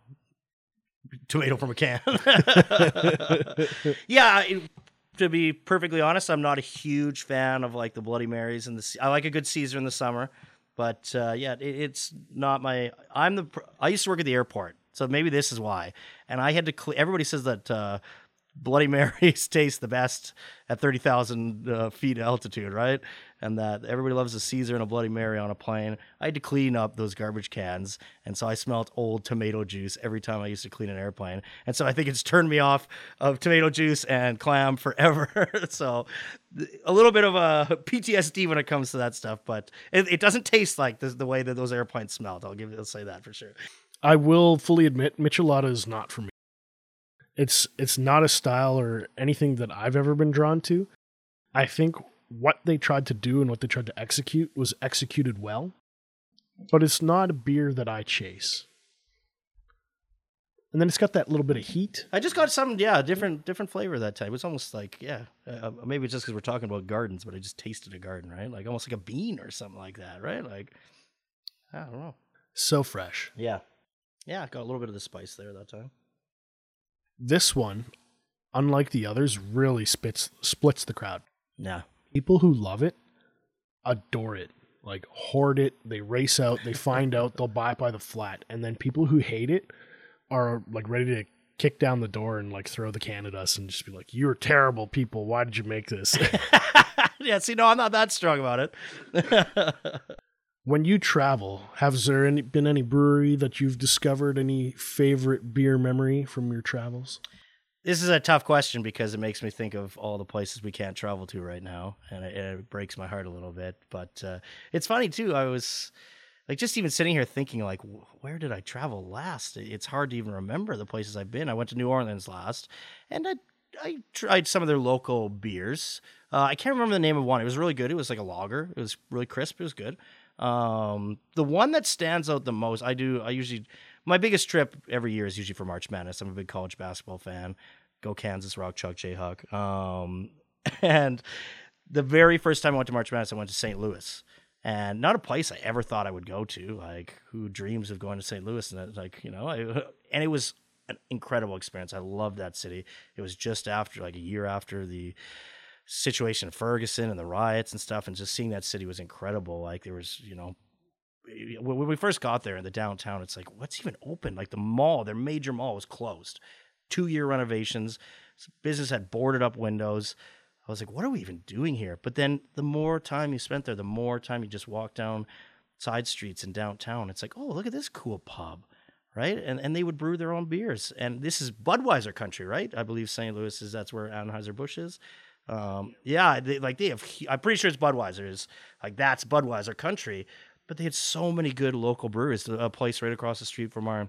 tomato from a can. yeah. it- to be perfectly honest, I'm not a huge fan of like the Bloody Marys and the. I like a good Caesar in the summer, but uh, yeah, it, it's not my. I'm the. I used to work at the airport, so maybe this is why. And I had to. Cle- everybody says that uh, Bloody Marys taste the best at thirty thousand uh, feet altitude, right? And that everybody loves a Caesar and a Bloody Mary on a plane. I had to clean up those garbage cans, and so I smelled old tomato juice every time I used to clean an airplane. And so I think it's turned me off of tomato juice and clam forever. so a little bit of a PTSD when it comes to that stuff, but it, it doesn't taste like the, the way that those airplanes smelled. I'll give I'll say that for sure. I will fully admit Michelada is not for me. It's it's not a style or anything that I've ever been drawn to. I think what they tried to do and what they tried to execute was executed well, but it's not a beer that I chase. And then it's got that little bit of heat. I just got some, yeah, different different flavor that time. It was almost like, yeah, uh, maybe it's just because we're talking about gardens, but I just tasted a garden, right? Like almost like a bean or something like that, right? Like, I don't know. So fresh. Yeah, yeah, got a little bit of the spice there that time. This one, unlike the others, really spits splits the crowd. Yeah, People who love it adore it. Like hoard it, they race out, they find out, they'll buy it by the flat. And then people who hate it are like ready to kick down the door and like throw the can at us and just be like, You're terrible people. Why did you make this? yeah. See, no, I'm not that strong about it. when you travel, has there any, been any brewery that you've discovered any favorite beer memory from your travels? This is a tough question because it makes me think of all the places we can't travel to right now, and it, it breaks my heart a little bit. But uh, it's funny too. I was like just even sitting here thinking like, where did I travel last? It's hard to even remember the places I've been. I went to New Orleans last, and I I tried some of their local beers. Uh, I can't remember the name of one. It was really good. It was like a lager. It was really crisp. It was good. Um, the one that stands out the most, I do. I usually my biggest trip every year is usually for March Madness. I'm a big college basketball fan. Go Kansas, Rock Chalk Jayhawk. Um, and the very first time I went to March Madness, I went to St. Louis, and not a place I ever thought I would go to. Like, who dreams of going to St. Louis? And it, like, you know, I, and it was an incredible experience. I loved that city. It was just after, like, a year after the situation in Ferguson and the riots and stuff, and just seeing that city was incredible. Like, there was, you know, when we first got there in the downtown, it's like, what's even open? Like the mall, their major mall was closed. Two year renovations. Business had boarded up windows. I was like, what are we even doing here? But then the more time you spent there, the more time you just walk down side streets in downtown. It's like, oh, look at this cool pub, right? And and they would brew their own beers. And this is Budweiser country, right? I believe St. Louis is that's where Anheuser Busch is. Um, yeah, they, like they have. I'm pretty sure it's Budweiser. Is like that's Budweiser country but they had so many good local breweries. A place right across the street from our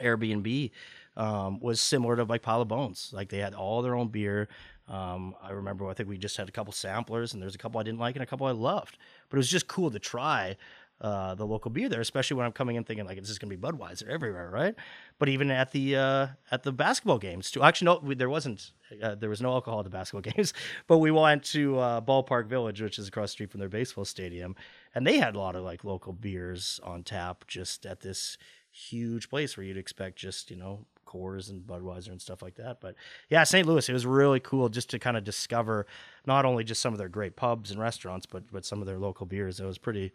Airbnb um, was similar to like of Bones. Like they had all their own beer. Um, I remember I think we just had a couple samplers, and there's a couple I didn't like and a couple I loved. But it was just cool to try uh, the local beer there, especially when I'm coming in thinking like this is gonna be Budweiser everywhere, right? But even at the uh, at the basketball games too. Actually, no, there wasn't. Uh, there was no alcohol at the basketball games, but we went to uh, Ballpark Village, which is across the street from their baseball stadium, and they had a lot of like local beers on tap just at this huge place where you'd expect just you know Coors and Budweiser and stuff like that. But yeah, St. Louis, it was really cool just to kind of discover not only just some of their great pubs and restaurants, but but some of their local beers. It was pretty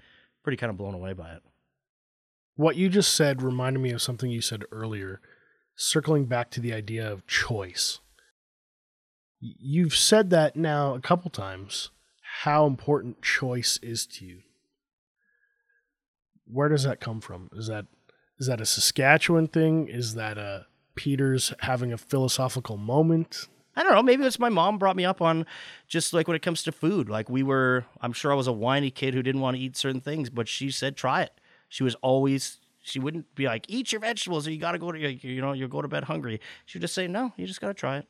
pretty kind of blown away by it. What you just said reminded me of something you said earlier, circling back to the idea of choice. You've said that now a couple times, how important choice is to you. Where does that come from? Is that is that a Saskatchewan thing? Is that a Peters having a philosophical moment? I don't know. Maybe it's my mom brought me up on just like when it comes to food. Like we were, I'm sure I was a whiny kid who didn't want to eat certain things, but she said try it. She was always, she wouldn't be like eat your vegetables or you got to go to, you know, you'll go to bed hungry. She would just say no, you just got to try it.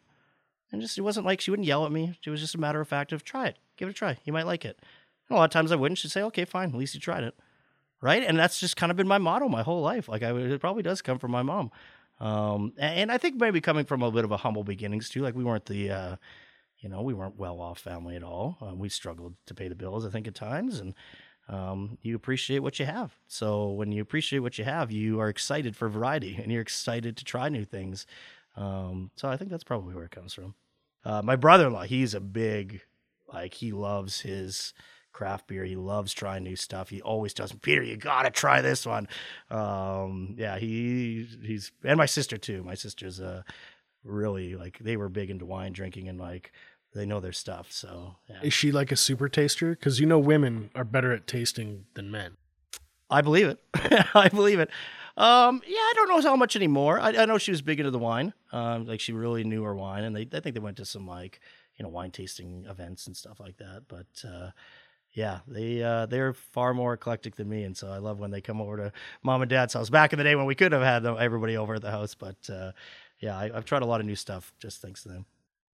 And just it wasn't like she wouldn't yell at me. It was just a matter of fact of try it, give it a try. You might like it. And a lot of times I wouldn't. She'd say okay, fine. At least you tried it, right? And that's just kind of been my motto my whole life. Like I, it probably does come from my mom. Um, and I think maybe coming from a bit of a humble beginnings too, like we weren't the, uh, you know, we weren't well off family at all. Um, we struggled to pay the bills, I think, at times, and um, you appreciate what you have. So when you appreciate what you have, you are excited for variety and you're excited to try new things. Um, so I think that's probably where it comes from. Uh, my brother-in-law, he's a big, like, he loves his craft beer. He loves trying new stuff. He always tells me, Peter, you gotta try this one. Um, yeah, he he's and my sister too. My sister's uh, really like they were big into wine drinking and like they know their stuff. So yeah. is she like a super taster? Because you know women are better at tasting than men. I believe it. I believe it. Um, yeah, I don't know how much anymore. I, I know she was big into the wine. Um, like she really knew her wine, and they I think they went to some like you know wine tasting events and stuff like that. But uh, Yeah, they uh, they're far more eclectic than me, and so I love when they come over to mom and dad's house. Back in the day when we could have had them, everybody over at the house, but uh, yeah, I, I've tried a lot of new stuff just thanks to them.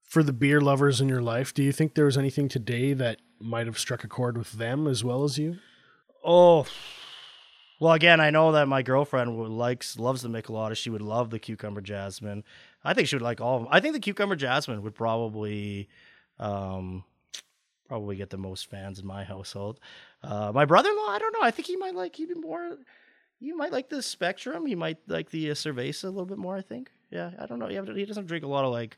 For the beer lovers in your life, do you think there was anything today that might have struck a chord with them as well as you? Oh, well, again, I know that my girlfriend likes loves the Michelada. She would love the cucumber jasmine. I think she would like all of them. I think the cucumber jasmine would probably, um, probably get the most fans in my household. Uh, my brother-in-law, I don't know. I think he might like even more. He might like the Spectrum. He might like the uh, Cerveza a little bit more. I think. Yeah, I don't know. He, he doesn't drink a lot of like,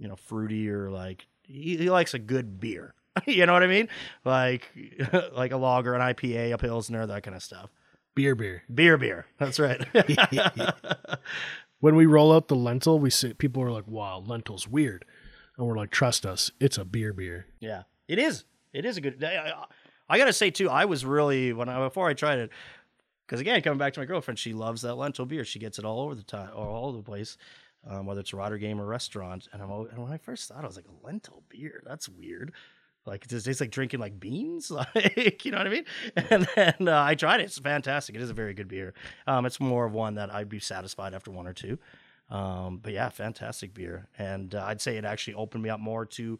you know, fruity or like. He, he likes a good beer. you know what I mean? Like, like a lager, an IPA, a pilsner, that kind of stuff. Beer, beer. Beer, beer. That's right. when we roll out the lentil, we see people are like, "Wow, lentil's weird," and we're like, "Trust us, it's a beer, beer." Yeah, it is. It is a good. I, I, gotta say too, I was really when I before I tried it, because again, coming back to my girlfriend, she loves that lentil beer. She gets it all over the time, all over the place, um, whether it's Rider Game or restaurant. And I'm and when I first thought, I was like, lentil beer. That's weird. Like it tastes like drinking like beans, like you know what I mean. And then uh, I tried it; it's fantastic. It is a very good beer. Um, it's more of one that I'd be satisfied after one or two. Um, but yeah, fantastic beer, and uh, I'd say it actually opened me up more to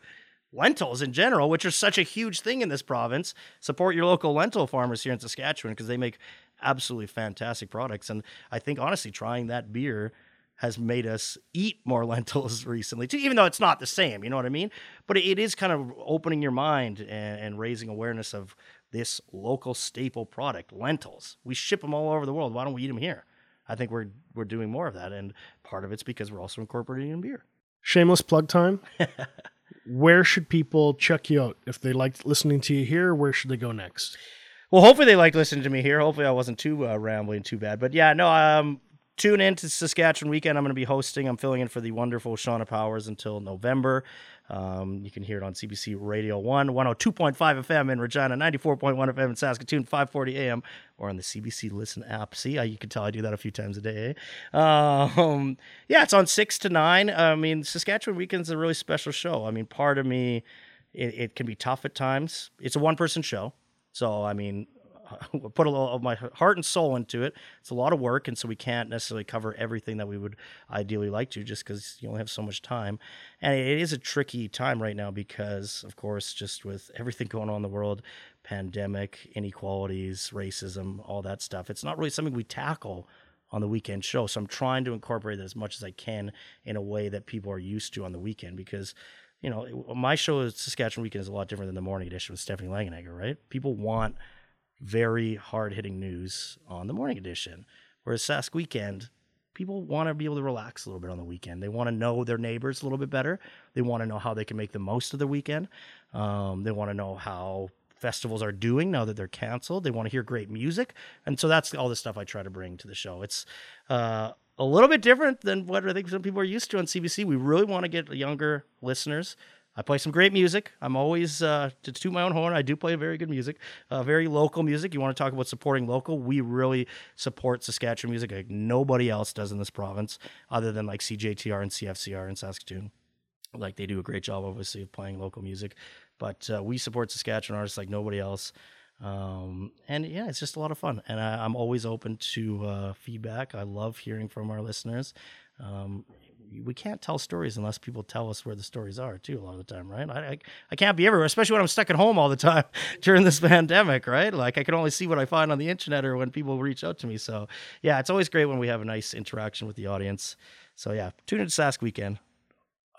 lentils in general, which are such a huge thing in this province. Support your local lentil farmers here in Saskatchewan because they make absolutely fantastic products. And I think honestly, trying that beer has made us eat more lentils recently too, even though it's not the same, you know what I mean? But it is kind of opening your mind and, and, raising awareness of this local staple product, lentils. We ship them all over the world. Why don't we eat them here? I think we're we're doing more of that, and part of it's because we're also incorporating in beer. Shameless plug time. where should people check you out if they liked listening to you here? Where should they go next? Well, hopefully they liked listening to me here. Hopefully I wasn't too uh, rambling too bad. But yeah, no, um, tune in to Saskatchewan Weekend. I'm going to be hosting. I'm filling in for the wonderful Shauna Powers until November. Um, you can hear it on CBC Radio 1, 102.5 FM in Regina, 94.1 FM in Saskatoon, 540 AM, or on the CBC Listen app. See, I, you can tell I do that a few times a day. Eh? Um, yeah, it's on 6 to 9. I mean, Saskatchewan Weekend's a really special show. I mean, part of me, it, it can be tough at times. It's a one person show. So, I mean, put a little of my heart and soul into it. It's a lot of work, and so we can't necessarily cover everything that we would ideally like to, just because you only have so much time. And it is a tricky time right now because, of course, just with everything going on in the world, pandemic, inequalities, racism, all that stuff, it's not really something we tackle on the weekend show. So I'm trying to incorporate it as much as I can in a way that people are used to on the weekend because you know, my show Saskatchewan Weekend is a lot different than the morning edition with Stephanie Langenegger, right? People want very hard hitting news on the morning edition. Whereas Sask Weekend, people want to be able to relax a little bit on the weekend. They want to know their neighbors a little bit better. They want to know how they can make the most of the weekend. Um, they want to know how festivals are doing now that they're canceled. They want to hear great music. And so that's all the stuff I try to bring to the show. It's uh, a little bit different than what I think some people are used to on CBC. We really want to get younger listeners I play some great music. I'm always uh, to toot my own horn. I do play very good music, uh, very local music. You want to talk about supporting local? We really support Saskatchewan music like nobody else does in this province, other than like CJTR and CFCR in Saskatoon. Like they do a great job, obviously, of playing local music, but uh, we support Saskatchewan artists like nobody else. Um, and yeah, it's just a lot of fun, and I, am always open to uh, feedback. I love hearing from our listeners. Um, we can't tell stories unless people tell us where the stories are too a lot of the time right I, I, I, can't be everywhere especially when i'm stuck at home all the time during this pandemic right like i can only see what i find on the internet or when people reach out to me so yeah it's always great when we have a nice interaction with the audience so yeah tune into sask weekend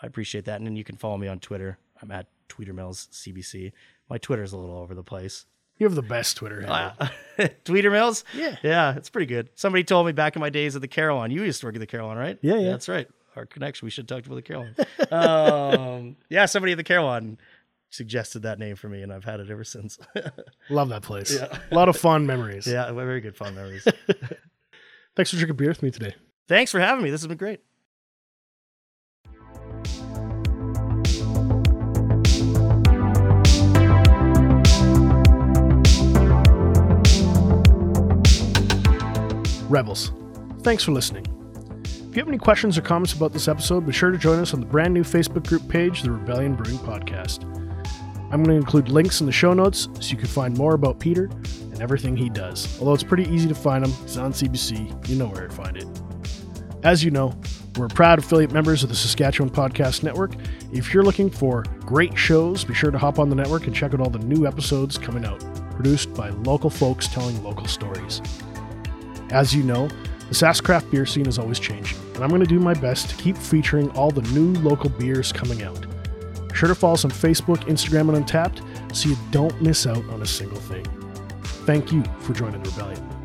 i appreciate that and then you can follow me on twitter i'm at tweetermills cbc my twitter's a little over the place you have the best Twitter handle. Uh, Tweeter Mills? Yeah. Yeah, it's pretty good. Somebody told me back in my days at the Carillon. You used to work at the Carillon, right? Yeah, yeah. That's right our connection. We should talk to the Carillon. um, yeah, somebody at the Carillon suggested that name for me, and I've had it ever since. Love that place. Yeah. A lot of fun memories. Yeah, very good fun memories. Thanks for drinking beer with me today. Thanks for having me. This has been great. Rebels, thanks for listening. If you have any questions or comments about this episode, be sure to join us on the brand new Facebook group page, the Rebellion Brewing Podcast. I'm going to include links in the show notes so you can find more about Peter and everything he does. Although it's pretty easy to find him, he's on CBC, you know where to find it. As you know, we're proud affiliate members of the Saskatchewan Podcast Network. If you're looking for great shows, be sure to hop on the network and check out all the new episodes coming out, produced by local folks telling local stories. As you know, the Sask craft beer scene is always changing, and I'm going to do my best to keep featuring all the new local beers coming out. Be sure to follow us on Facebook, Instagram, and Untappd so you don't miss out on a single thing. Thank you for joining the rebellion.